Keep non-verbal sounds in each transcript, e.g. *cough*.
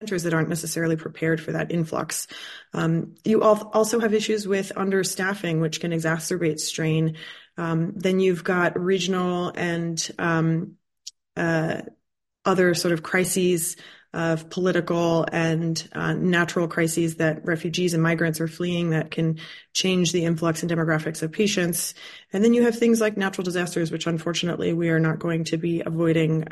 centers that aren't necessarily prepared for that influx. Um, you also have issues with understaffing, which can exacerbate strain. Um, then you've got regional and um, uh, other sort of crises of political and uh, natural crises that refugees and migrants are fleeing that can change the influx and demographics of patients. And then you have things like natural disasters, which unfortunately we are not going to be avoiding.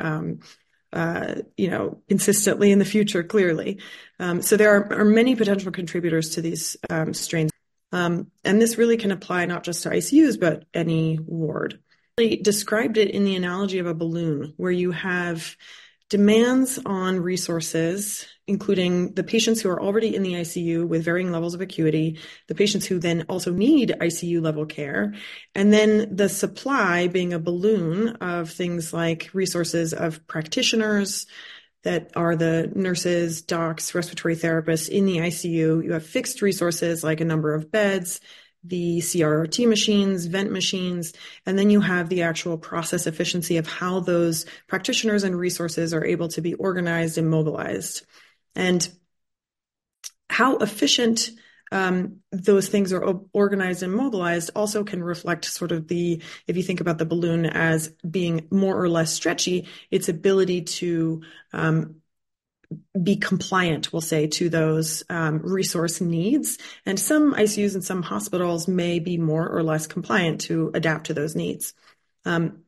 Uh, you know, consistently in the future, clearly. Um, so there are, are, many potential contributors to these um, strains. Um, and this really can apply not just to ICUs, but any ward. They described it in the analogy of a balloon, where you have demands on resources, including the patients who are already in the ICU with varying levels of acuity, the patients who then also need ICU level care, and then the supply being a balloon of things like resources of practitioners, that are the nurses, docs, respiratory therapists in the ICU. You have fixed resources like a number of beds, the CRRT machines, vent machines, and then you have the actual process efficiency of how those practitioners and resources are able to be organized and mobilized. And how efficient um, those things are organized and mobilized also can reflect sort of the, if you think about the balloon as being more or less stretchy, its ability to um, be compliant, we'll say, to those um, resource needs. And some ICUs and some hospitals may be more or less compliant to adapt to those needs. Um,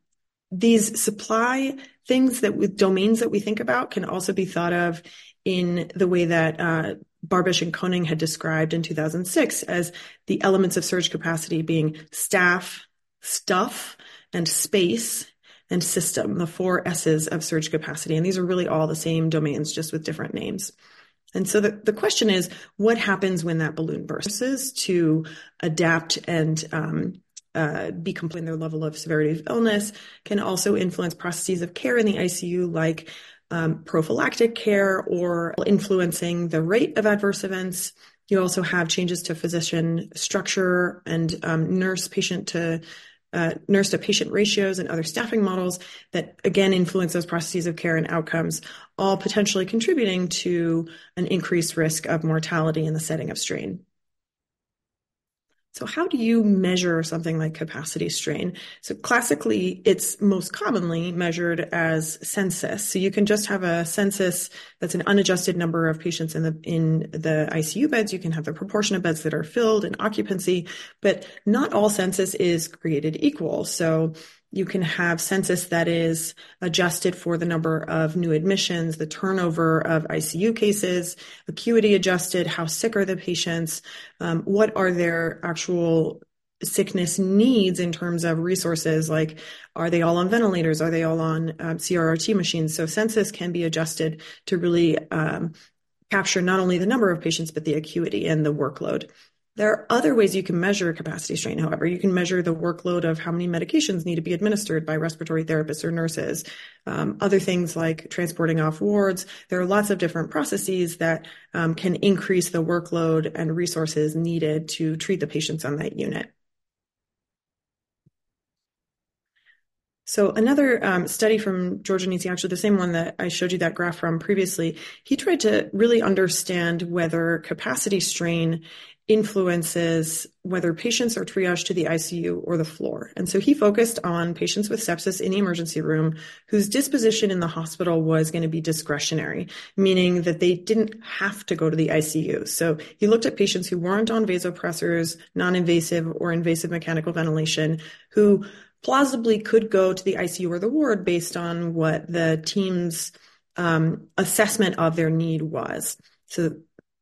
these supply things that with domains that we think about can also be thought of in the way that uh, Barbisch and Koenig had described in 2006 as the elements of surge capacity being staff, stuff, and space and system, the four S's of surge capacity. And these are really all the same domains, just with different names. And so the, the question is, what happens when that balloon bursts to adapt and um, uh, be complete their level of severity of illness can also influence processes of care in the ICU, like um, prophylactic care or influencing the rate of adverse events. You also have changes to physician structure and um, nurse patient to uh, nurse to patient ratios and other staffing models that again influence those processes of care and outcomes, all potentially contributing to an increased risk of mortality in the setting of strain. So how do you measure something like capacity strain? So classically, it's most commonly measured as census. So you can just have a census that's an unadjusted number of patients in the in the ICU beds. You can have the proportion of beds that are filled and occupancy, but not all census is created equal. So you can have census that is adjusted for the number of new admissions, the turnover of ICU cases, acuity adjusted, how sick are the patients, um, what are their actual sickness needs in terms of resources like are they all on ventilators? Are they all on um, crrt machines? So census can be adjusted to really um, capture not only the number of patients but the acuity and the workload there are other ways you can measure capacity strain, however. You can measure the workload of how many medications need to be administered by respiratory therapists or nurses. Um, other things like transporting off wards. There are lots of different processes that um, can increase the workload and resources needed to treat the patients on that unit. So another um, study from Georgia Anesi, actually the same one that I showed you that graph from previously, he tried to really understand whether capacity strain influences whether patients are triaged to the ICU or the floor. And so he focused on patients with sepsis in the emergency room whose disposition in the hospital was going to be discretionary, meaning that they didn't have to go to the ICU. So he looked at patients who weren't on vasopressors, non-invasive or invasive mechanical ventilation, who plausibly could go to the ICU or the ward based on what the team's um, assessment of their need was. So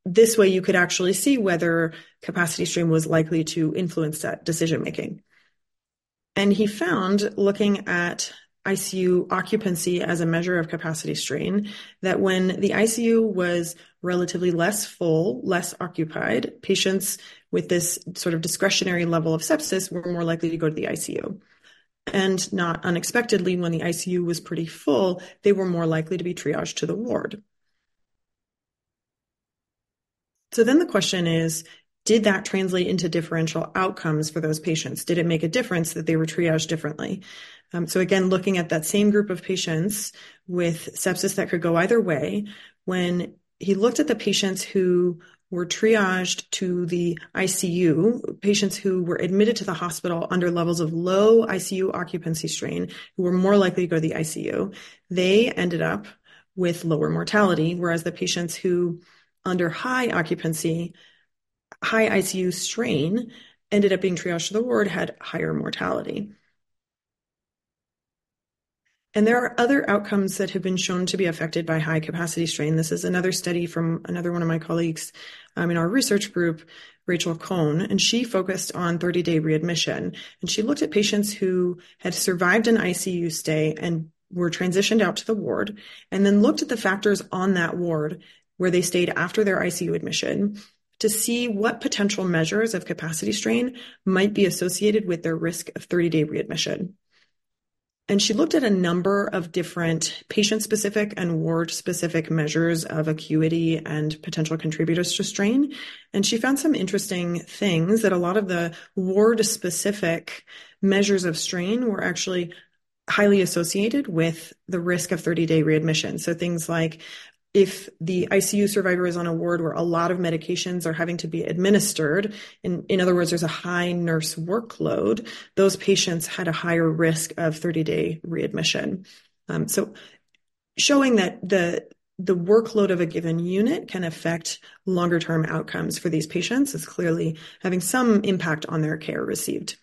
this way you could actually see whether capacity strain was likely to influence that decision making. And he found, looking at ICU occupancy as a measure of capacity strain, that when the ICU was relatively less full, less occupied, patients with this sort of discretionary level of sepsis were more likely to go to the ICU. And not unexpectedly, when the ICU was pretty full, they were more likely to be triaged to the ward. So then the question is, did that translate into differential outcomes for those patients? Did it make a difference that they were triaged differently? Um, so again, looking at that same group of patients with sepsis that could go either way, when he looked at the patients who were triaged to the ICU, patients who were admitted to the hospital under levels of low ICU occupancy strain, who were more likely to go to the ICU. They ended up with lower mortality, whereas the patients who under high occupancy, high ICU strain, ended up being triaged to the ward had higher mortality. And there are other outcomes that have been shown to be affected by high capacity strain. This is another study from another one of my colleagues um, in our research group, Rachel Kohn, and she focused on 30 day readmission. And she looked at patients who had survived an ICU stay and were transitioned out to the ward, and then looked at the factors on that ward where they stayed after their ICU admission to see what potential measures of capacity strain might be associated with their risk of 30 day readmission. And she looked at a number of different patient specific and ward specific measures of acuity and potential contributors to strain. And she found some interesting things that a lot of the ward specific measures of strain were actually highly associated with the risk of 30 day readmission. So things like if the ICU survivor is on a ward where a lot of medications are having to be administered, in, in other words, there's a high nurse workload, those patients had a higher risk of 30 day readmission. Um, so showing that the the workload of a given unit can affect longer term outcomes for these patients is clearly having some impact on their care received.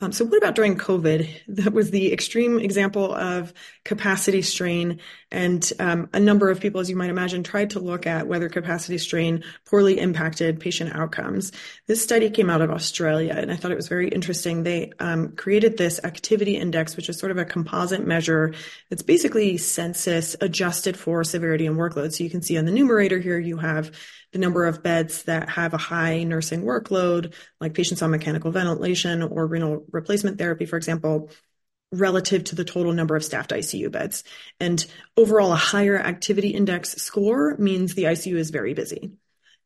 Um, so what about during COVID? *laughs* That was the extreme example of capacity strain. And um, a number of people, as you might imagine, tried to look at whether capacity strain poorly impacted patient outcomes. This study came out of Australia, and I thought it was very interesting. They um, created this activity index, which is sort of a composite measure. It's basically census adjusted for severity and workload. So you can see on the numerator here, you have the number of beds that have a high nursing workload, like patients on mechanical ventilation or renal replacement therapy, for example, relative to the total number of staffed ICU beds. And overall, a higher activity index score means the ICU is very busy.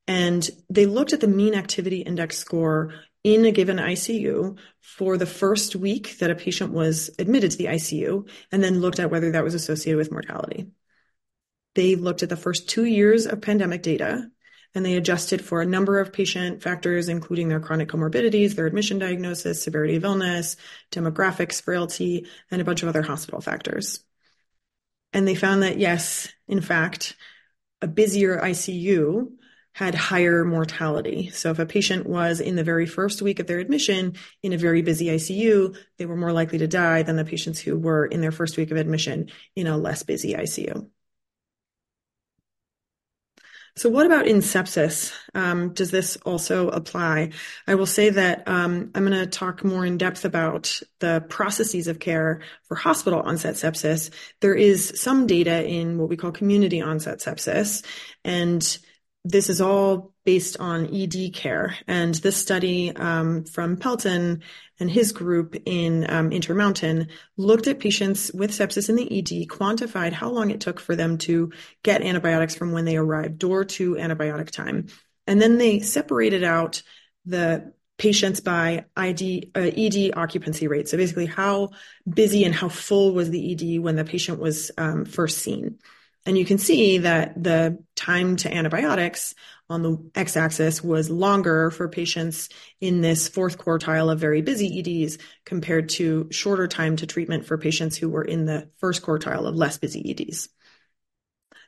And they looked at the mean activity index score in a given ICU for the first week that a patient was admitted to the ICU, and then looked at whether that was associated with mortality. They looked at the first two years of pandemic data and they adjusted for a number of patient factors, including their chronic comorbidities, their admission diagnosis, severity of illness, demographics, frailty, and a bunch of other hospital factors. And they found that, yes, in fact, a busier ICU had higher mortality. So if a patient was in the very first week of their admission in a very busy ICU, they were more likely to die than the patients who were in their first week of admission in a less busy ICU. So, what about in sepsis? Um, does this also apply? I will say that um, I'm going to talk more in depth about the processes of care for hospital onset sepsis. There is some data in what we call community onset sepsis, and this is all based on ED care. And this study um, from Peltan and his group in um, Intermountain looked at patients with sepsis in the ED, quantified how long it took for them to get antibiotics from when they arrived, door to antibiotic time. And then they separated out the patients by ID, uh, ED occupancy rate. So basically, how busy and how full was the ED when the patient was um, first seen. And you can see that the time to antibiotics on the x-axis was longer for patients in this fourth quartile of very busy EDs compared to shorter time to treatment for patients who were in the first quartile of less busy EDs.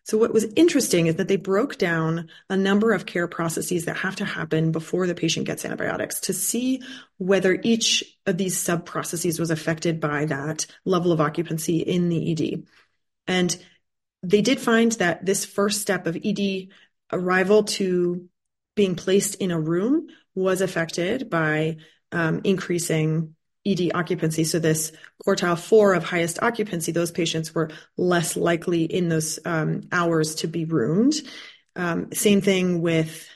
So what was interesting is that they broke down a number of care processes that have to happen before the patient gets antibiotics to see whether each of these sub processes was affected by that level of occupancy in the ED. And they did find that this first step of ED arrival to being placed in a room was affected by um, increasing ED occupancy. So this quartile four of highest occupancy, those patients were less likely in those um, hours to be roomed. Um, same thing with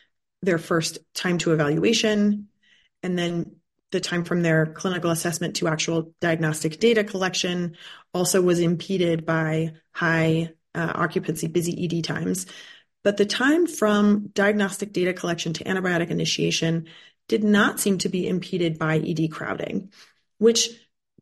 their first time to evaluation, and then the time from their clinical assessment to actual diagnostic data collection also was impeded by high uh, occupancy, busy ED times. But the time from diagnostic data collection to antibiotic initiation did not seem to be impeded by ED crowding, which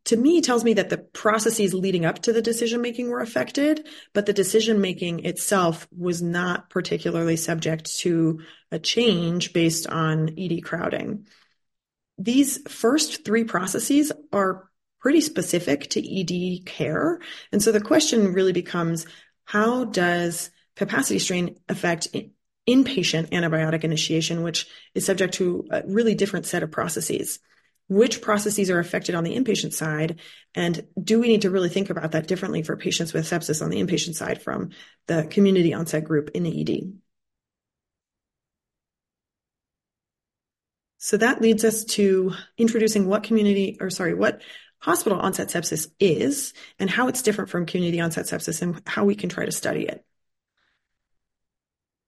to me tells me that the processes leading up to the decision making were affected, but the decision making itself was not particularly subject to a change based on ED crowding. These first three processes are pretty specific to ED care. And so the question really becomes how does capacity strain affect inpatient antibiotic initiation, which is subject to a really different set of processes? Which processes are affected on the inpatient side? And do we need to really think about that differently for patients with sepsis on the inpatient side from the community onset group in the ED? So that leads us to introducing what community, or sorry, what hospital onset sepsis is and how it's different from community onset sepsis and how we can try to study it.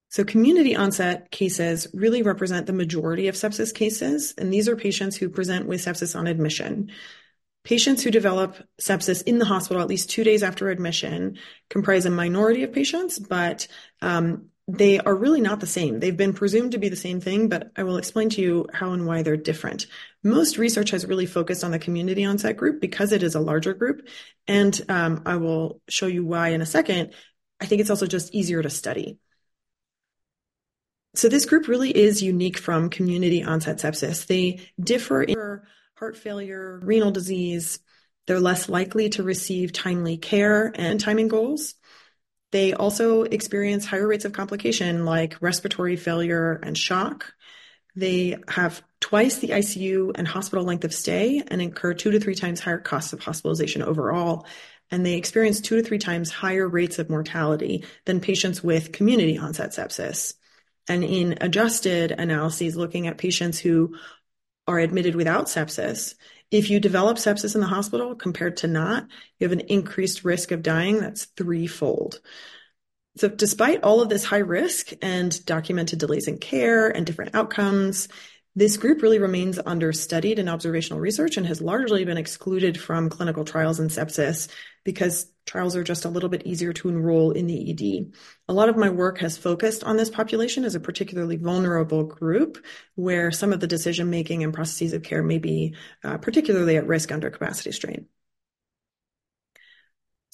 So community onset cases really represent the majority of sepsis cases, and these are patients who present with sepsis on admission. Patients who develop sepsis in the hospital at least two days after admission comprise a minority of patients, but um, they are really not the same. They've been presumed to be the same thing, but I will explain to you how and why they're different. Most research has really focused on the community onset group because it is a larger group. And um, I will show you why in a second. I think it's also just easier to study. So this group really is unique from community onset sepsis. They differ in heart failure, renal disease. They're less likely to receive timely care and timing goals. They also experience higher rates of complication like respiratory failure and shock. They have twice the ICU and hospital length of stay and incur two to three times higher costs of hospitalization overall. And they experience two to three times higher rates of mortality than patients with community onset sepsis. And in adjusted analyses looking at patients who are admitted without sepsis, if you develop sepsis in the hospital compared to not, you have an increased risk of dying that's threefold. So despite all of this high risk and documented delays in care and different outcomes, this group really remains understudied in observational research and has largely been excluded from clinical trials in sepsis because trials are just a little bit easier to enroll in the ED. A lot of my work has focused on this population as a particularly vulnerable group where some of the decision making and processes of care may be uh, particularly at risk under capacity strain.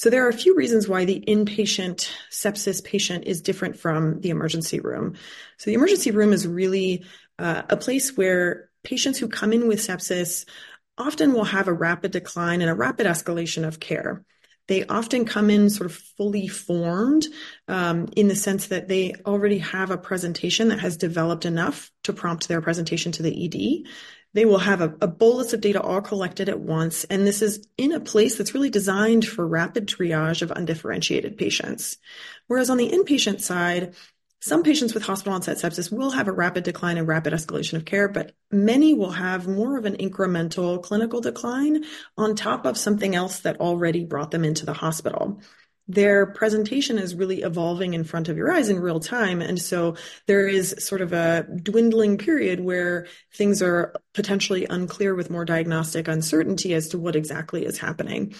So there are a few reasons why the inpatient sepsis patient is different from the emergency room. So the emergency room is really uh, a place where patients who come in with sepsis often will have a rapid decline and a rapid escalation of care. They often come in sort of fully formed um, in the sense that they already have a presentation that has developed enough to prompt their presentation to the ED. They will have a, a bolus of data all collected at once, and this is in a place that's really designed for rapid triage of undifferentiated patients. Whereas on the inpatient side, some patients with hospital onset sepsis will have a rapid decline and rapid escalation of care, but many will have more of an incremental clinical decline on top of something else that already brought them into the hospital. Their presentation is really evolving in front of your eyes in real time. And so there is sort of a dwindling period where things are potentially unclear with more diagnostic uncertainty as to what exactly is happening.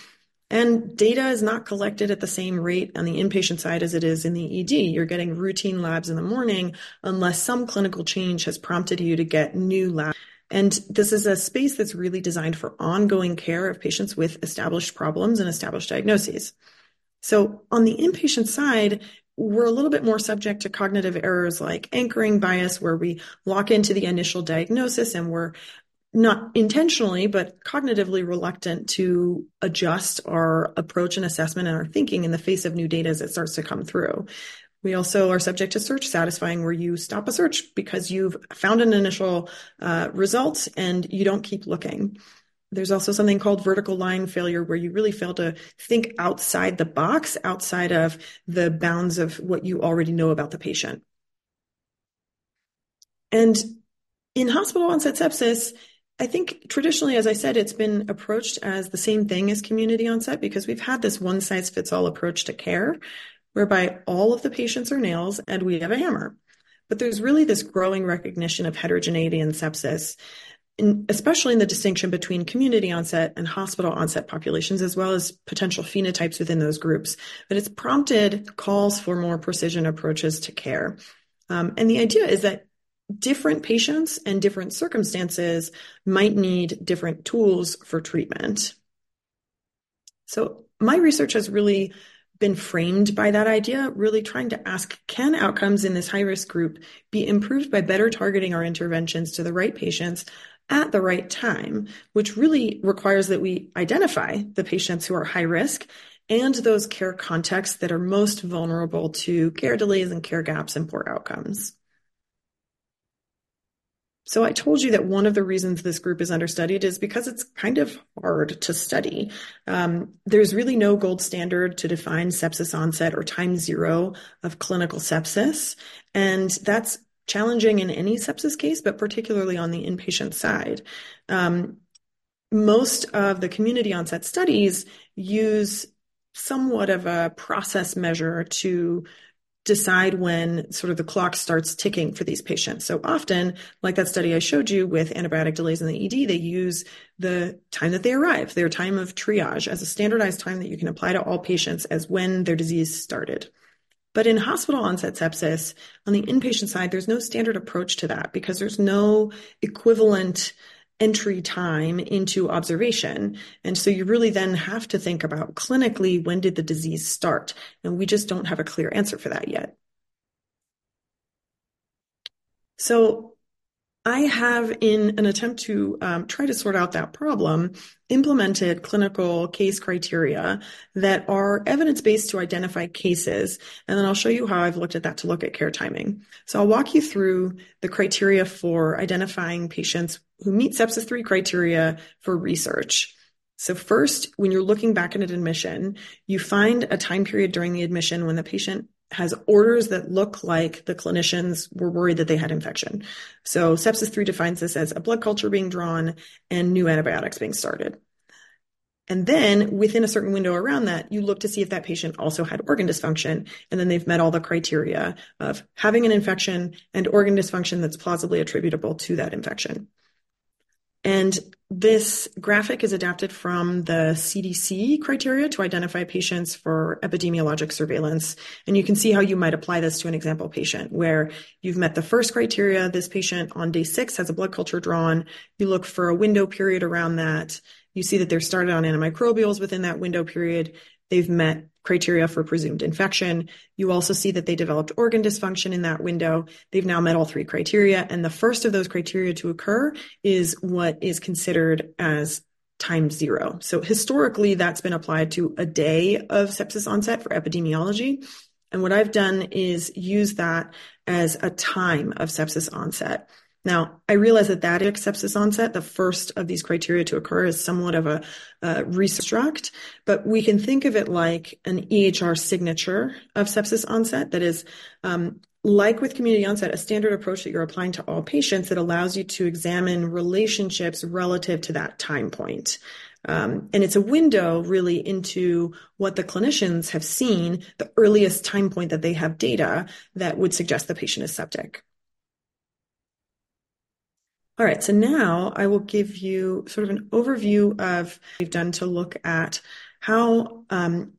And data is not collected at the same rate on the inpatient side as it is in the ED. You're getting routine labs in the morning unless some clinical change has prompted you to get new labs. And this is a space that's really designed for ongoing care of patients with established problems and established diagnoses. So on the inpatient side, we're a little bit more subject to cognitive errors like anchoring bias, where we lock into the initial diagnosis and we're not intentionally, but cognitively reluctant to adjust our approach and assessment and our thinking in the face of new data as it starts to come through. We also are subject to search satisficing where you stop a search because you've found an initial uh, result and you don't keep looking. There's also something called vertical line failure where you really fail to think outside the box, outside of the bounds of what you already know about the patient. And in hospital onset sepsis, I think traditionally, as I said, it's been approached as the same thing as community onset because we've had this one size fits all approach to care whereby all of the patients are nails and we have a hammer. But there's really this growing recognition of heterogeneity in sepsis, in, especially in the distinction between community onset and hospital onset populations, as well as potential phenotypes within those groups. But it's prompted calls for more precision approaches to care. Um, and the idea is that different patients and different circumstances might need different tools for treatment. So my research has really been framed by that idea, really trying to ask, can outcomes in this high-risk group be improved by better targeting our interventions to the right patients at the right time, which really requires that we identify the patients who are high risk and those care contexts that are most vulnerable to care delays and care gaps and poor outcomes. So I told you that one of the reasons this group is understudied is because it's kind of hard to study. Um, there's really no gold standard to define sepsis onset or time zero of clinical sepsis. And that's challenging in any sepsis case, but particularly on the inpatient side. Um, most of the community onset studies use somewhat of a process measure to decide when sort of the clock starts ticking for these patients. So often, like that study I showed you with antibiotic delays in the ED, they use the time that they arrive, their time of triage as a standardized time that you can apply to all patients as when their disease started. But in hospital onset sepsis, on the inpatient side, there's no standard approach to that because there's no equivalent entry time into observation. And so you really then have to think about clinically, when did the disease start? And we just don't have a clear answer for that yet. So I have, in an attempt to um, try to sort out that problem, implemented clinical case criteria that are evidence based to identify cases. And then I'll show you how I've looked at that to look at care timing. So I'll walk you through the criteria for identifying patients who meet sepsis 3 criteria for research. So first, when you're looking back at an admission, you find a time period during the admission when the patient has orders that look like the clinicians were worried that they had infection. So sepsis 3 defines this as a blood culture being drawn and new antibiotics being started. And then within a certain window around that, you look to see if that patient also had organ dysfunction. And then they've met all the criteria of having an infection and organ dysfunction that's plausibly attributable to that infection. And this graphic is adapted from the CDC criteria to identify patients for epidemiologic surveillance. And you can see how you might apply this to an example patient where you've met the first criteria. This patient on day six has a blood culture drawn. You look for a window period around that. You see that they're started on antimicrobials within that window period. They've met criteria for presumed infection. You also see that they developed organ dysfunction in that window. They've now met all three criteria. And the first of those criteria to occur is what is considered as time zero. So historically, that's been applied to a day of sepsis onset for epidemiology. And what I've done is use that as a time of sepsis onset. Now, I realize that that sepsis onset, the first of these criteria to occur, is somewhat of a, a reconstruct, but we can think of it like an EHR signature of sepsis onset that is um, like with community onset, a standard approach that you're applying to all patients that allows you to examine relationships relative to that time point. Um, and it's a window really into what the clinicians have seen, the earliest time point that they have data that would suggest the patient is septic. All right, so now I will give you sort of an overview of what we've done to look at how um,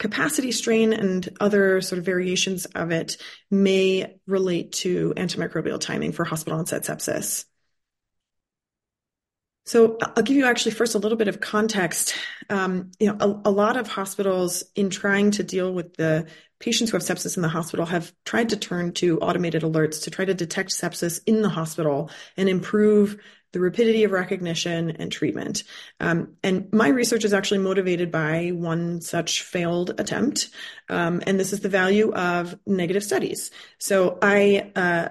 capacity strain and other sort of variations of it may relate to antimicrobial timing for hospital onset sepsis. So I'll give you actually first a little bit of context. Um, you know, a, a, lot of hospitals, in trying to deal with the patients who have sepsis in the hospital have tried to turn to automated alerts to try to detect sepsis in the hospital and improve the rapidity of recognition and treatment. Um, and my research is actually motivated by one such failed attempt. Um, and this is the value of negative studies. So I, uh,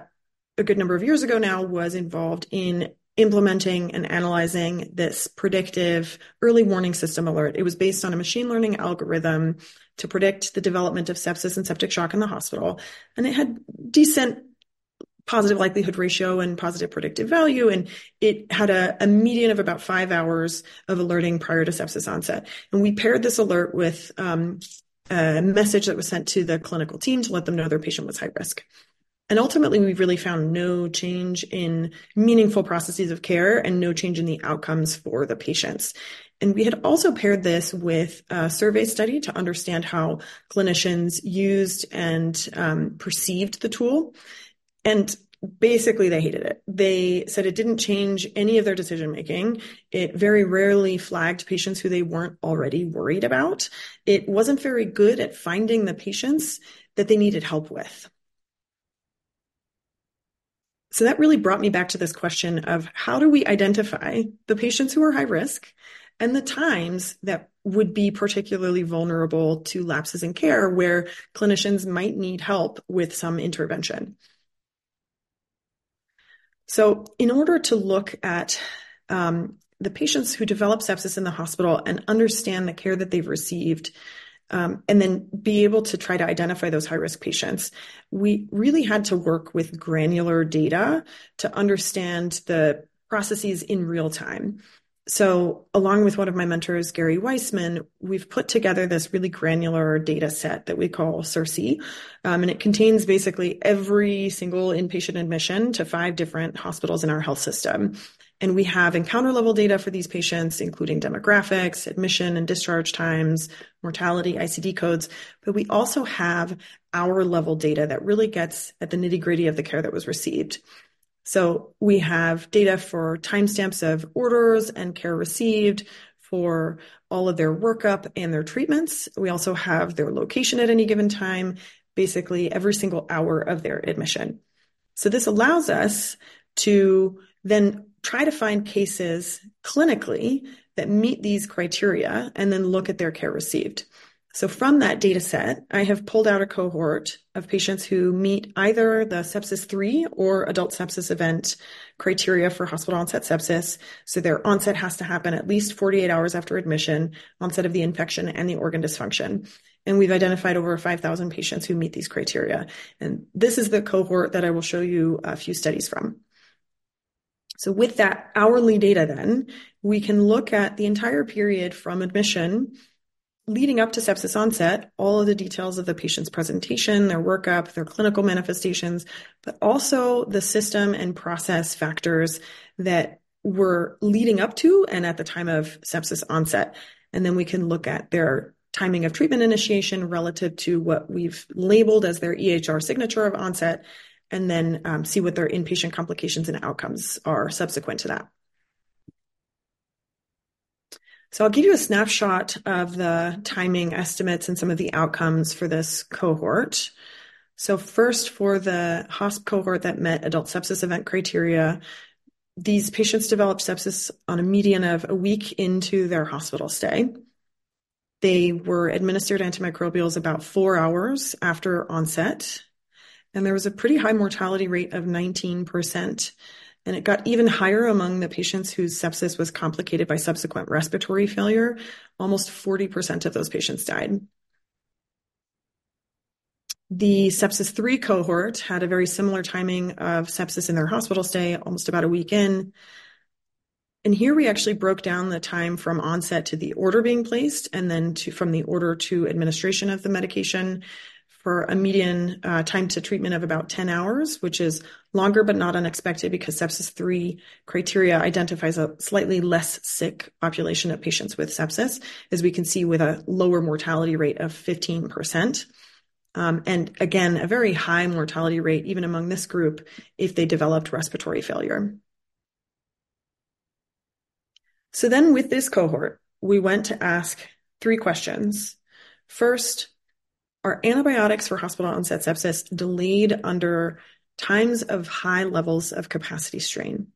a good number of years ago now, was involved in implementing and analyzing this predictive early warning system alert. It was based on a machine learning algorithm to predict the development of sepsis and septic shock in the hospital. And it had decent positive likelihood ratio and positive predictive value. And it had a, a, median of about five hours of alerting prior to sepsis onset. And we paired this alert with um, a message that was sent to the clinical team to let them know their patient was high risk. And ultimately, we've really found no change in meaningful processes of care and no change in the outcomes for the patients. And we had also paired this with a survey study to understand how clinicians used and um, perceived the tool. And basically they hated it. They said it didn't change any of their decision making. It very rarely flagged patients who they weren't already worried about. It wasn't very good at finding the patients that they needed help with. So that really brought me back to this question of how do we identify the patients who are high risk and the times that would be particularly vulnerable to lapses in care where clinicians might need help with some intervention. So, in order to look at um, the patients who develop sepsis in the hospital and understand the care that they've received, um, and then be able to try to identify those high risk patients, we really had to work with granular data to understand the processes in real time. So, along with one of my mentors, Gary Weissman, we've put together this really granular data set that we call CIRSE. Um, and it contains basically every single inpatient admission to five different hospitals in our health system. And we have encounter level data for these patients, including demographics, admission and discharge times, mortality, ICD codes. But we also have hour level data that really gets at the nitty gritty of the care that was received. So we have data for timestamps of orders and care received for all of their workup and their treatments. We also have their location at any given time, basically every single hour of their admission. So this allows us to then try to find cases clinically that meet these criteria and then look at their care received. So from that data set, I have pulled out a cohort of patients who meet either the sepsis 3 or adult sepsis event criteria for hospital onset sepsis. So their onset has to happen at least 48 hours after admission, onset of the infection and the organ dysfunction. And we've identified over 5,000 patients who meet these criteria. And this is the cohort that I will show you a few studies from. So with that hourly data then, we can look at the entire period from admission leading up to sepsis onset, all of the details of the patient's presentation, their workup, their clinical manifestations, but also the system and process factors that were leading up to and at the time of sepsis onset. And then we can look at their timing of treatment initiation relative to what we've labeled as their EHR signature of onset, and then um, see what their inpatient complications and outcomes are subsequent to that. So I'll give you a snapshot of the timing estimates and some of the outcomes for this cohort. So first, for the HOSP cohort that met adult sepsis event criteria, these patients developed sepsis on a median of a week into their hospital stay. They were administered antimicrobials about four hours after onset, and there was a pretty high mortality rate of 19%. And it got even higher among the patients whose sepsis was complicated by subsequent respiratory failure. Almost 40% of those patients died. The sepsis 3 cohort had a very similar timing of sepsis in their hospital stay, almost about a week in. And here we actually broke down the time from onset to the order being placed and then to from the order to administration of the medication for a median uh, time to treatment of about 10 hours, which is longer but not unexpected because sepsis 3 criteria identifies a slightly less sick population of patients with sepsis, as we can see with a lower mortality rate of 15%. Um, and again, a very high mortality rate, even among this group, if they developed respiratory failure. So then with this cohort, we went to ask three questions. First, are antibiotics for hospital onset sepsis delayed under times of high levels of capacity strain?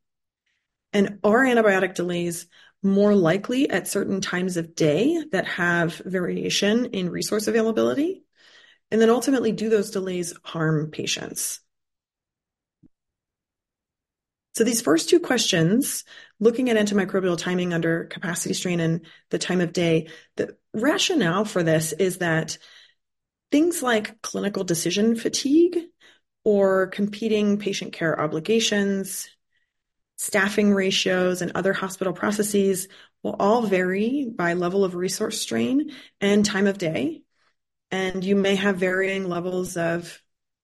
And are antibiotic delays more likely at certain times of day that have variation in resource availability? And then ultimately, do those delays harm patients? So these first two questions, looking at antimicrobial timing under capacity strain and the time of day, the rationale for this is that Things like clinical decision fatigue or competing patient care obligations, staffing ratios, and other hospital processes will all vary by level of resource strain and time of day. And you may have varying levels of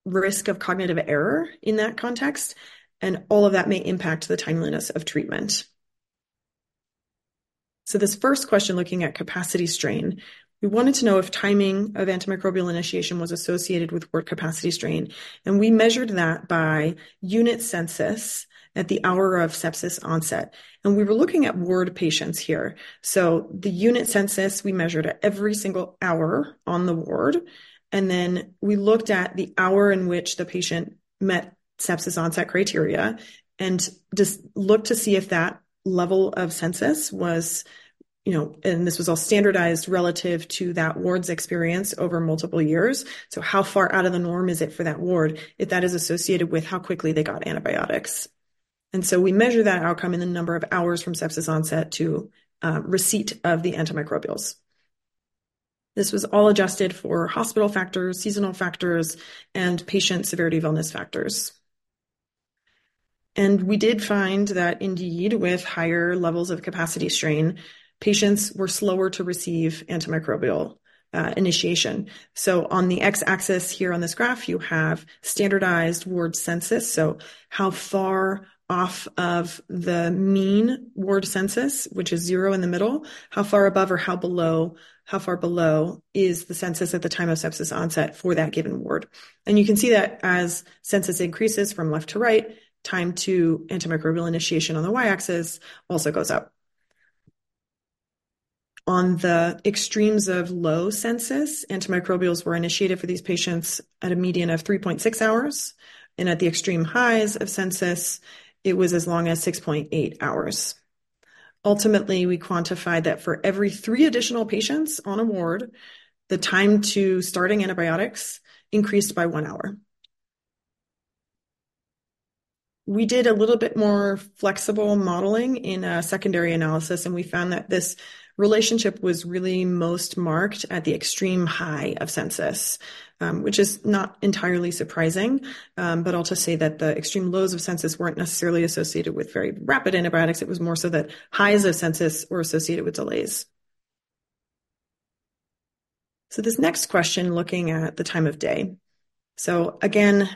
risk of cognitive error in that context, and all of that may impact the timeliness of treatment. So, this first question, looking at capacity strain, We wanted to know if timing of antimicrobial initiation was associated with ward capacity strain, and we measured that by unit census at the hour of sepsis onset. And we were looking at ward patients here. So the unit census we measured at every single hour on the ward, and then we looked at the hour in which the patient met sepsis onset criteria and just looked to see if that level of census was you know, and this was all standardized relative to that ward's experience over multiple years. So how far out of the norm is it for that ward if that is associated with how quickly they got antibiotics? And so we measure that outcome in the number of hours from sepsis onset to uh, receipt of the antimicrobials. This was all adjusted for hospital factors, seasonal factors, and patient severity of illness factors. And we did find that indeed, with higher levels of capacity strain, patients were slower to receive antimicrobial uh, initiation. So on the x-axis here on this graph, you have standardized ward census. So how far off of the mean ward census, which is zero in the middle, how far above or how below, how far below is the census at the time of sepsis onset for that given ward. And you can see that as census increases from left to right, time to antimicrobial initiation on the y-axis also goes up on the extremes of low census, antimicrobials were initiated for these patients at a median of 3.6 hours. And at the extreme highs of census, it was as long as 6.8 hours. Ultimately, we quantified that for every three additional patients on a ward, the time to starting antibiotics increased by one hour. We did a little bit more flexible modeling in a secondary analysis, and we found that this relationship was really most marked at the extreme high of census, um, which is not entirely surprising. Um, but I'll just say that the extreme lows of census weren't necessarily associated with very rapid antibiotics. It was more so that highs of census were associated with delays. So this next question, looking at the time of day. So again,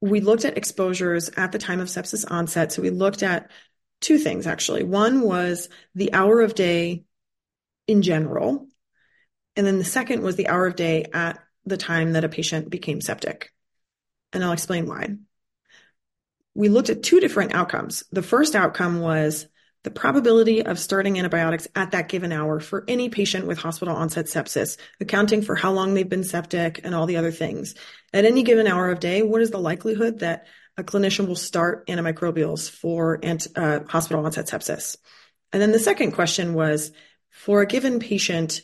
we looked at exposures at the time of sepsis onset. So we looked at two things actually. One was the hour of day in general. And then the second was the hour of day at the time that a patient became septic. And I'll explain why. We looked at two different outcomes. The first outcome was the probability of starting antibiotics at that given hour for any patient with hospital onset sepsis, accounting for how long they've been septic and all the other things. At any given hour of day, what is the likelihood that a clinician will start antimicrobials for uh, hospital onset sepsis. And then the second question was for a given patient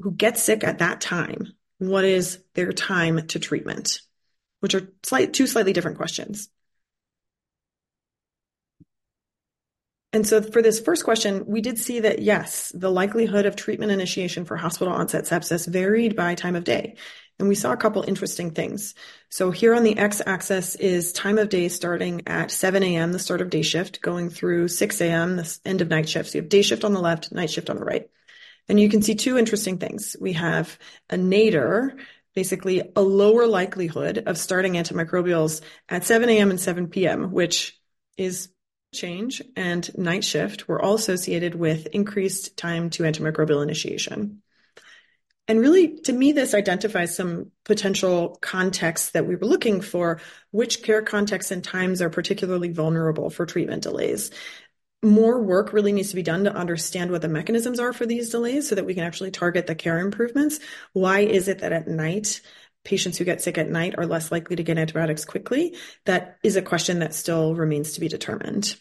who gets sick at that time, what is their time to treatment? Which are slight, two slightly different questions. And so for this first question, we did see that yes, the likelihood of treatment initiation for hospital onset sepsis varied by time of day. And we saw a couple interesting things. So here on the x-axis is time of day starting at 7 a.m., the start of day shift, going through 6 a.m., the end of night shift. So you have day shift on the left, night shift on the right. And you can see two interesting things. We have a nadir, basically a lower likelihood of starting antimicrobials at 7 a.m. and 7 p.m., which is change and night shift were all associated with increased time to antimicrobial initiation. And really, to me, this identifies some potential contexts that we were looking for. Which care contexts and times are particularly vulnerable for treatment delays? More work really needs to be done to understand what the mechanisms are for these delays so that we can actually target the care improvements. Why is it that at night, patients who get sick at night are less likely to get antibiotics quickly? That is a question that still remains to be determined.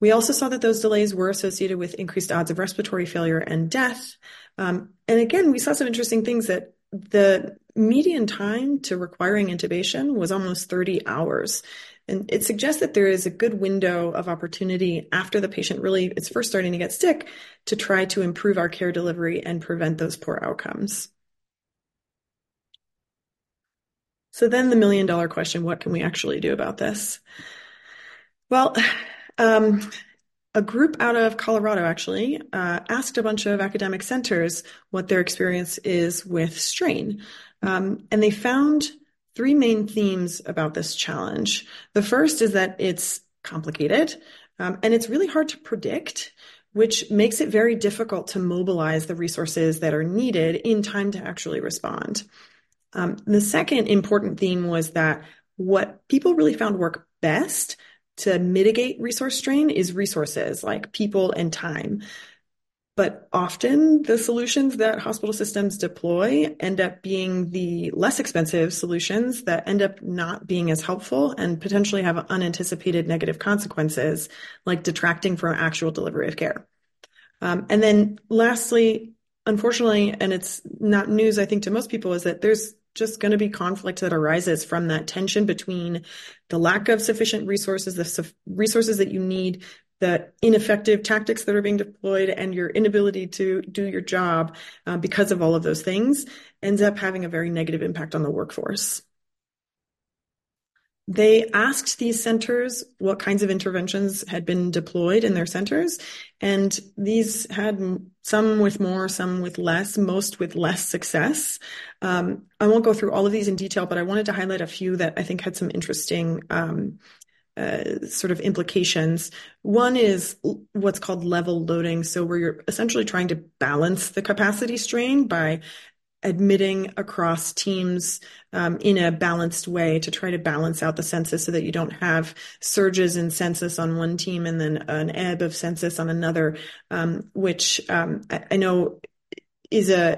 We also saw that those delays were associated with increased odds of respiratory failure and death. Um, and again, we saw some interesting things that the median time to requiring intubation was almost 30 hours. And it suggests that there is a good window of opportunity after the patient really is first starting to get sick to try to improve our care delivery and prevent those poor outcomes. So then the million dollar question, what can we actually do about this? Well, um, a group out of Colorado actually uh, asked a bunch of academic centers what their experience is with strain. Um, and they found three main themes about this challenge. The first is that it's complicated um, and it's really hard to predict which makes it very difficult to mobilize the resources that are needed in time to actually respond. Um, the second important theme was that what people really found work best to mitigate resource strain is resources like people and time. But often the solutions that hospital systems deploy end up being the less expensive solutions that end up not being as helpful and potentially have unanticipated negative consequences, like detracting from actual delivery of care. Um, and then lastly, unfortunately, and it's not news, I think, to most people, is that there's just going to be conflict that arises from that tension between the lack of sufficient resources, the resources that you need the ineffective tactics that are being deployed and your inability to do your job uh, because of all of those things ends up having a very negative impact on the workforce. They asked these centers what kinds of interventions had been deployed in their centers, and these had some with more, some with less, most with less success. Um, I won't go through all of these in detail, but I wanted to highlight a few that I think had some interesting um, uh, sort of implications. One is what's called level loading. So where you're essentially trying to balance the capacity strain by admitting across teams um, in a balanced way to try to balance out the census so that you don't have surges in census on one team and then an ebb of census on another, um, which um, I, I know is a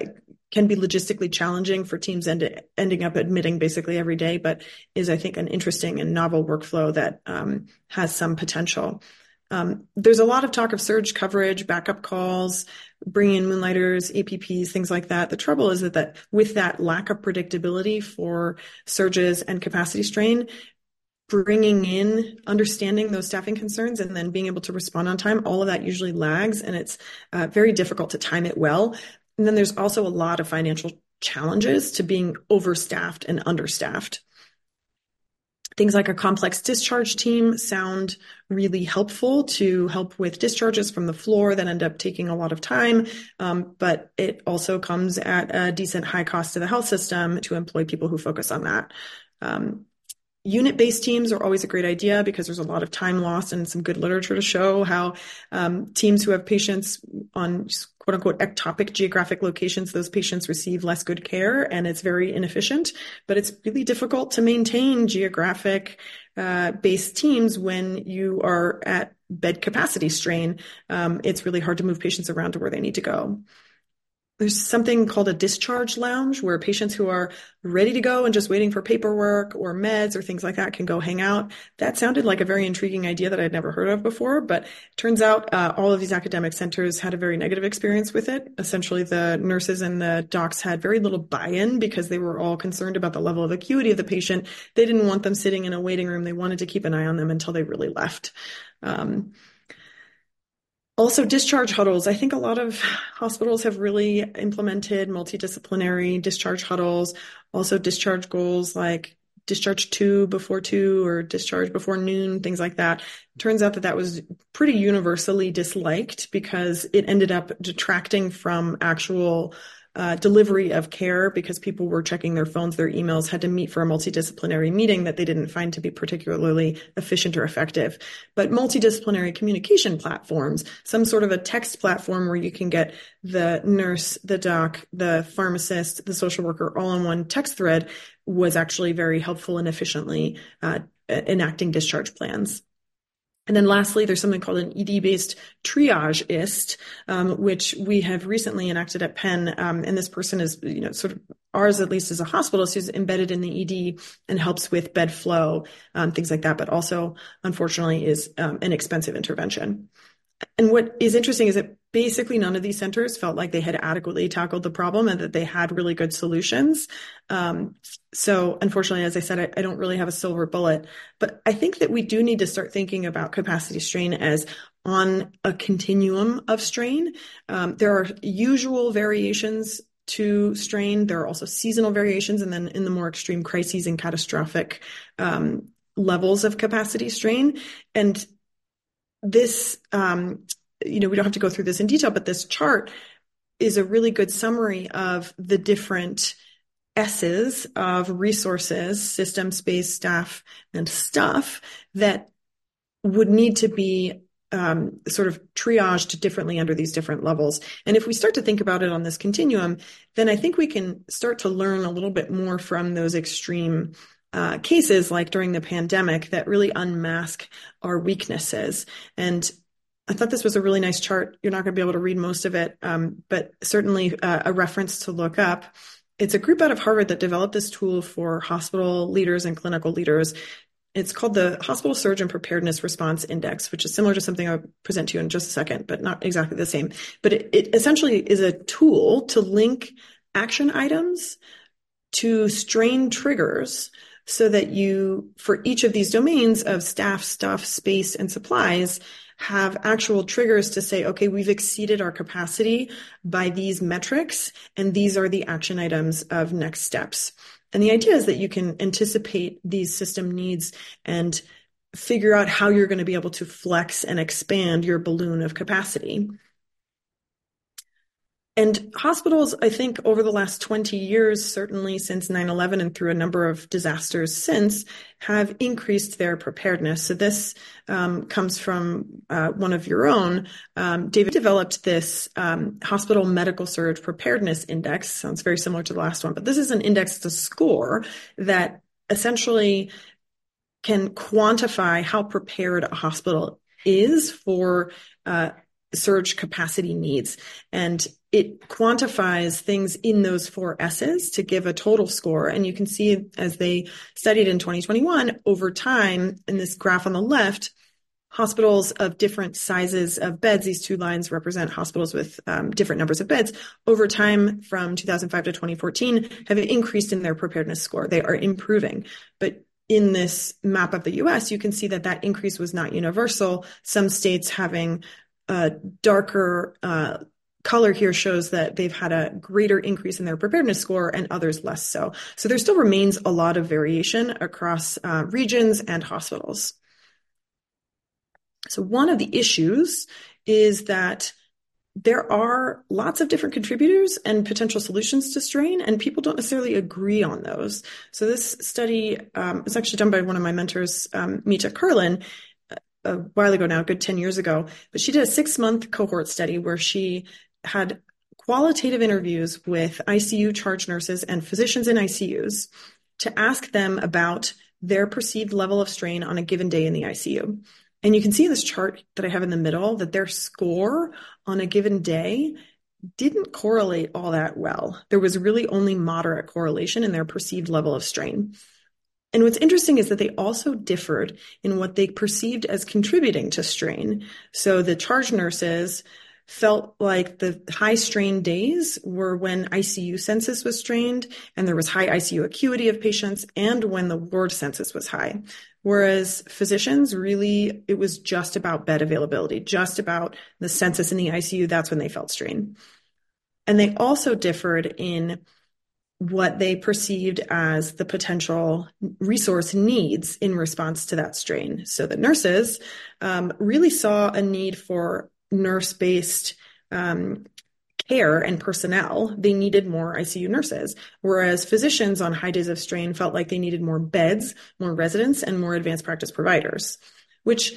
can be logistically challenging for teams end, ending up admitting basically every day, but is, I think, an interesting and novel workflow that um, has some potential. Um, there's a lot of talk of surge coverage, backup calls, bringing in moonlighters, APPs, things like that. The trouble is that, that with that lack of predictability for surges and capacity strain, bringing in understanding those staffing concerns and then being able to respond on time all of that usually lags and it's uh, very difficult to time it well and then there's also a lot of financial challenges to being overstaffed and understaffed. Things like a complex discharge team sound really helpful to help with discharges from the floor that end up taking a lot of time. Um, but it also comes at a decent high cost to the health system to employ people who focus on that. Um, unit based teams are always a great idea because there's a lot of time lost and some good literature to show how um, teams who have patients on quote unquote ectopic geographic locations, those patients receive less good care and it's very inefficient. But it's really difficult to maintain geographic uh, based teams when you are at bed capacity strain. Um, it's really hard to move patients around to where they need to go there's something called a discharge lounge where patients who are ready to go and just waiting for paperwork or meds or things like that can go hang out. That sounded like a very intriguing idea that I'd never heard of before, but turns out uh, all of these academic centers had a very negative experience with it. Essentially, the nurses and the docs had very little buy-in because they were all concerned about the level of acuity of the patient. They didn't want them sitting in a waiting room. They wanted to keep an eye on them until they really left. Um, also, discharge huddles. I think a lot of hospitals have really implemented multidisciplinary discharge huddles, also discharge goals like discharge two before two or discharge before noon, things like that. Turns out that that was pretty universally disliked because it ended up detracting from actual uh, delivery of care because people were checking their phones, their emails, had to meet for a multidisciplinary meeting that they didn't find to be particularly efficient or effective. But multidisciplinary communication platforms, some sort of a text platform where you can get the nurse, the doc, the pharmacist, the social worker all in one text thread was actually very helpful and efficiently uh, enacting discharge plans. And then lastly, there's something called an ED-based triage-ist, um, which we have recently enacted at Penn. Um, and this person is, you know, sort of ours, at least as a hospital, who's embedded in the ED and helps with bed flow, um, things like that, but also, unfortunately, is um, an expensive intervention. And what is interesting is that basically none of these centers felt like they had adequately tackled the problem and that they had really good solutions. Um, so unfortunately, as I said, I, I, don't really have a silver bullet, but I think that we do need to start thinking about capacity strain as on a continuum of strain. Um, there are usual variations to strain. There are also seasonal variations, and then in the more extreme crises and catastrophic um, levels of capacity strain. And this, um, you know, we don't have to go through this in detail, but this chart is a really good summary of the different S's of resources, system, space, staff, and stuff that would need to be um, sort of triaged differently under these different levels. And if we start to think about it on this continuum, then I think we can start to learn a little bit more from those extreme uh, cases, like during the pandemic, that really unmask our weaknesses. And I thought this was a really nice chart. You're not going to be able to read most of it, um, but certainly uh, a reference to look up. It's a group out of Harvard that developed this tool for hospital leaders and clinical leaders it's called the Hospital Surgeon Preparedness Response Index, which is similar to something I'll present to you in just a second, but not exactly the same. But it, it essentially is a tool to link action items to strain triggers so that you, for each of these domains of staff, stuff, space, and supplies, have actual triggers to say, okay, we've exceeded our capacity by these metrics, and these are the action items of next steps. And the idea is that you can anticipate these system needs and figure out how you're going to be able to flex and expand your balloon of capacity. And hospitals, I think, over the last 20 years, certainly since 9 11 and through a number of disasters since, have increased their preparedness. So, this um, comes from uh, one of your own. Um, David developed this um, hospital medical surge preparedness index. Sounds very similar to the last one, but this is an index, to score that essentially can quantify how prepared a hospital is for uh, surge capacity needs. And it quantifies things in those four S's to give a total score. And you can see as they studied in 2021 over time in this graph on the left, hospitals of different sizes of beds, these two lines represent hospitals with um, different numbers of beds, over time from 2005 to 2014 have increased in their preparedness score. They are improving. But in this map of the US, you can see that that increase was not universal. Some states having a darker uh, color here shows that they've had a greater increase in their preparedness score and others less so. So there still remains a lot of variation across uh, regions and hospitals. So one of the issues is that there are lots of different contributors and potential solutions to strain, and people don't necessarily agree on those. So this study um, was actually done by one of my mentors, um, Meeta Kerlin, a while ago now, a good 10 years ago, but she did a six month cohort study where she had qualitative interviews with ICU charge nurses and physicians in ICUs to ask them about their perceived level of strain on a given day in the ICU. And you can see in this chart that I have in the middle that their score on a given day didn't correlate all that well. There was really only moderate correlation in their perceived level of strain. And what's interesting is that they also differed in what they perceived as contributing to strain. So the charge nurses felt like the high strain days were when ICU census was strained and there was high ICU acuity of patients and when the ward census was high. Whereas physicians really, it was just about bed availability, just about the census in the ICU. That's when they felt strain. And they also differed in what they perceived as the potential resource needs in response to that strain. So the nurses um, really saw a need for nurse based um, care and personnel, they needed more ICU nurses. Whereas physicians on high days of strain felt like they needed more beds, more residents, and more advanced practice providers, which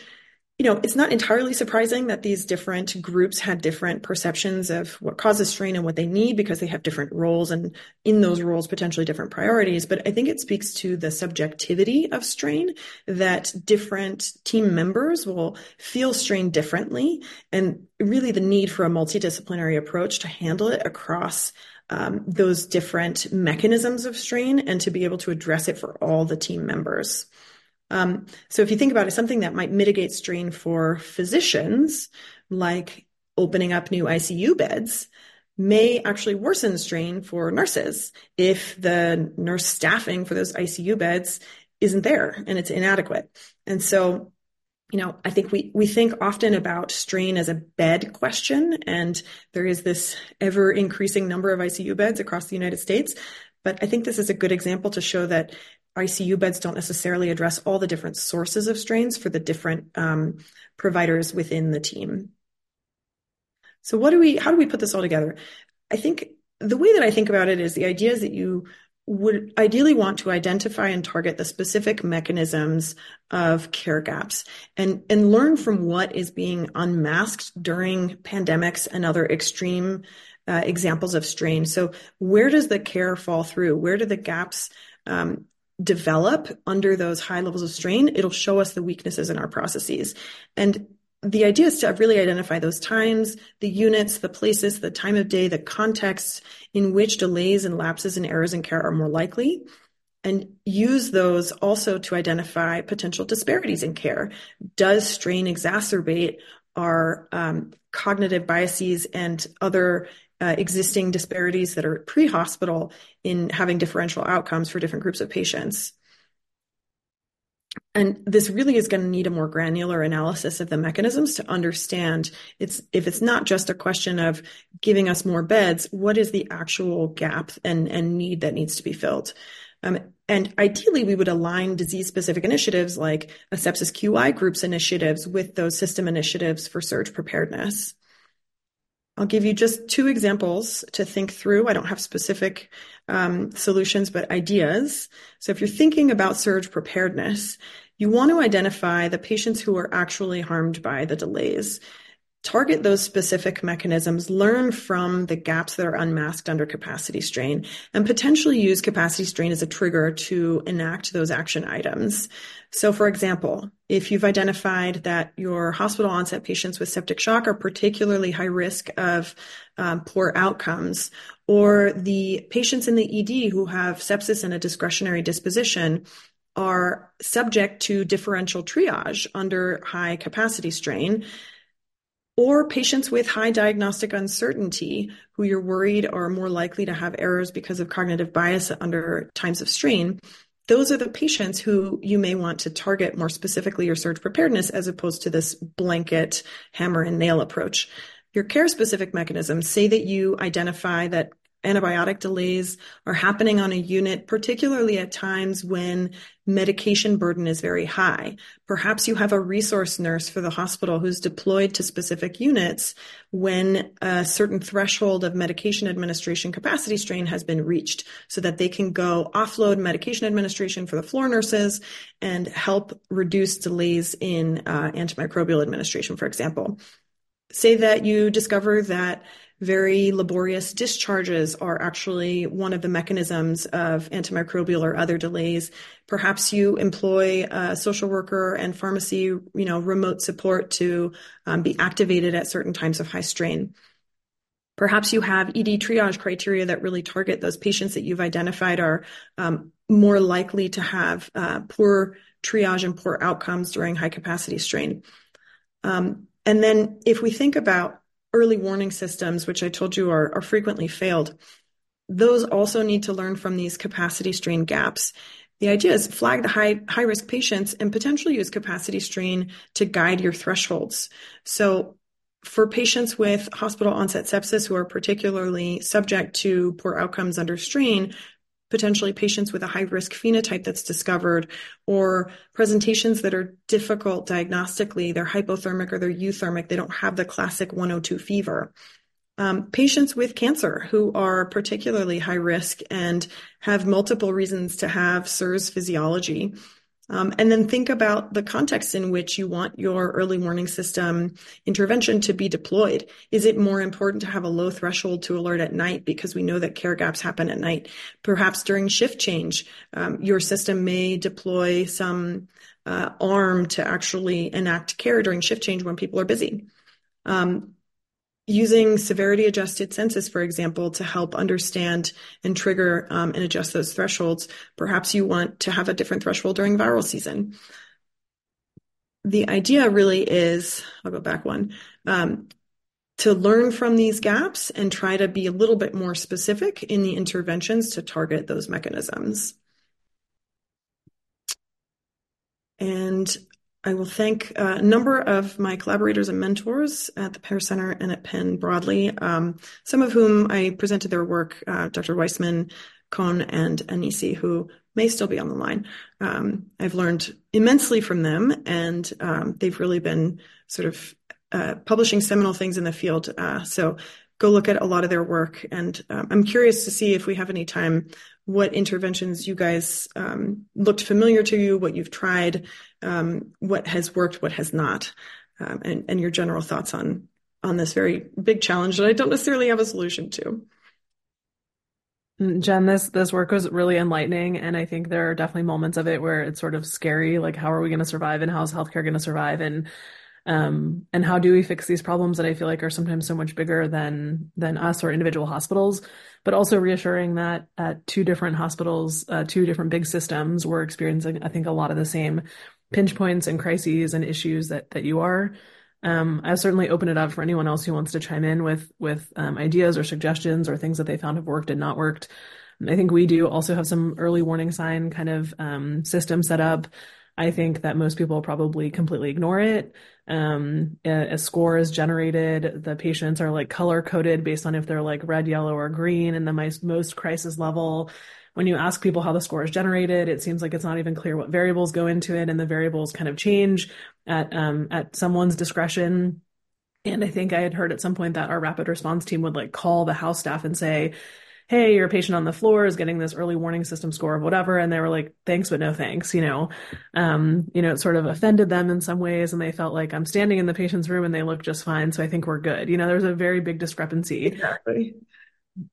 you know, it's not entirely surprising that these different groups had different perceptions of what causes strain and what they need because they have different roles and in those roles, potentially different priorities. But I think it speaks to the subjectivity of strain that different team members will feel strain differently and really the need for a multidisciplinary approach to handle it across um, those different mechanisms of strain and to be able to address it for all the team members. Um, so if you think about it, something that might mitigate strain for physicians, like opening up new ICU beds, may actually worsen strain for nurses if the nurse staffing for those ICU beds isn't there and it's inadequate. And so, you know, I think we, we think often about strain as a bed question, and there is this ever increasing number of ICU beds across the United States. But I think this is a good example to show that ICU beds don't necessarily address all the different sources of strains for the different um, providers within the team. So what do we, how do we put this all together? I think the way that I think about it is the idea is that you would ideally want to identify and target the specific mechanisms of care gaps and, and learn from what is being unmasked during pandemics and other extreme uh, examples of strain. So, where does the care fall through? Where do the gaps um, develop under those high levels of strain? It'll show us the weaknesses in our processes. And the idea is to really identify those times, the units, the places, the time of day, the context in which delays and lapses and errors in care are more likely, and use those also to identify potential disparities in care. Does strain exacerbate our um, cognitive biases and other uh, existing disparities that are pre hospital in having differential outcomes for different groups of patients? And this really is going to need a more granular analysis of the mechanisms to understand it's if it's not just a question of giving us more beds, what is the actual gap and, and need that needs to be filled? Um, and ideally, we would align disease specific initiatives like a sepsis QI groups initiatives with those system initiatives for surge preparedness. I'll give you just two examples to think through. I don't have specific um, solutions, but ideas. So if you're thinking about surge preparedness, you want to identify the patients who are actually harmed by the delays target those specific mechanisms, learn from the gaps that are unmasked under capacity strain, and potentially use capacity strain as a trigger to enact those action items. So, for example, if you've identified that your hospital onset patients with septic shock are particularly high risk of um, poor outcomes, or the patients in the ED who have sepsis and a discretionary disposition are subject to differential triage under high capacity strain, or patients with high diagnostic uncertainty who you're worried are more likely to have errors because of cognitive bias under times of strain, those are the patients who you may want to target more specifically your surge preparedness as opposed to this blanket hammer and nail approach. Your care specific mechanisms say that you identify that antibiotic delays are happening on a unit, particularly at times when medication burden is very high. Perhaps you have a resource nurse for the hospital who's deployed to specific units when a certain threshold of medication administration capacity strain has been reached so that they can go offload medication administration for the floor nurses and help reduce delays in uh, antimicrobial administration, for example. Say that you discover that very laborious discharges are actually one of the mechanisms of antimicrobial or other delays. Perhaps you employ a social worker and pharmacy, you know, remote support to um, be activated at certain times of high strain. Perhaps you have ED triage criteria that really target those patients that you've identified are um, more likely to have uh, poor triage and poor outcomes during high capacity strain. Um, and then if we think about early warning systems, which I told you are, are frequently failed, those also need to learn from these capacity strain gaps. The idea is flag the high high risk patients and potentially use capacity strain to guide your thresholds. So for patients with hospital onset sepsis who are particularly subject to poor outcomes under strain, potentially patients with a high risk phenotype that's discovered or presentations that are difficult diagnostically. They're hypothermic or they're euthermic. They don't have the classic 102 fever. Um, patients with cancer who are particularly high risk and have multiple reasons to have SIRS physiology. Um, and then think about the context in which you want your early warning system intervention to be deployed. Is it more important to have a low threshold to alert at night because we know that care gaps happen at night? Perhaps during shift change, um, your system may deploy some uh, arm to actually enact care during shift change when people are busy. Um, using severity adjusted census, for example, to help understand and trigger um, and adjust those thresholds. Perhaps you want to have a different threshold during viral season. The idea really is, I'll go back one, um, to learn from these gaps and try to be a little bit more specific in the interventions to target those mechanisms. And I will thank a number of my collaborators and mentors at the PAIR Center and at Penn broadly, um, some of whom I presented their work, uh, Dr. Weissman, Kohn, and Anesi, who may still be on the line. Um, I've learned immensely from them, and um, they've really been sort of uh, publishing seminal things in the field. Uh, so go look at a lot of their work, and um, I'm curious to see if we have any time what interventions you guys um, looked familiar to you, what you've tried, um, what has worked, what has not, um, and, and your general thoughts on on this very big challenge that I don't necessarily have a solution to. Mm, Jen, this this work was really enlightening, and I think there are definitely moments of it where it's sort of scary, like how are we going to survive, and how is healthcare going to survive, and um, and how do we fix these problems that I feel like are sometimes so much bigger than than us or individual hospitals, but also reassuring that at two different hospitals, uh, two different big systems, we're experiencing, I think, a lot of the same pinch points and crises and issues that that you are. Um, I certainly open it up for anyone else who wants to chime in with with um, ideas or suggestions or things that they found have worked and not worked. I think we do also have some early warning sign kind of um, system set up. I think that most people probably completely ignore it. Um, a, a, score is generated. The patients are like color coded based on if they're like red, yellow, or green in the most, most crisis level. When you ask people how the score is generated, it seems like it's not even clear what variables go into it, and the variables kind of change at um, at someone's discretion. And I think I had heard at some point that our rapid response team would like call the house staff and say, hey, your patient on the floor is getting this early warning system score of whatever. And they were like, thanks, but no thanks, you know, um, you know, it sort of offended them in some ways. And they felt like I'm standing in the patient's room and they look just fine. So I think we're good. You know, there's a very big discrepancy. Exactly.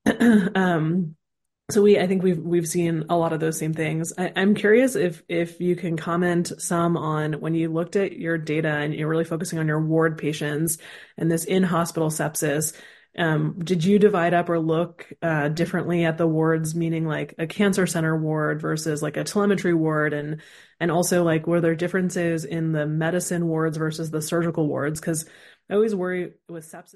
*clears throat* um, so we, I think we've we've seen a lot of those same things. I, am curious if if you can comment some on when you looked at your data and you're really focusing on your ward patients and this in hospital sepsis. Um, did you divide up or look uh, differently at the wards, meaning like a cancer center ward versus like a telemetry ward, and and also like were there differences in the medicine wards versus the surgical wards? Because I always worry with sepsis.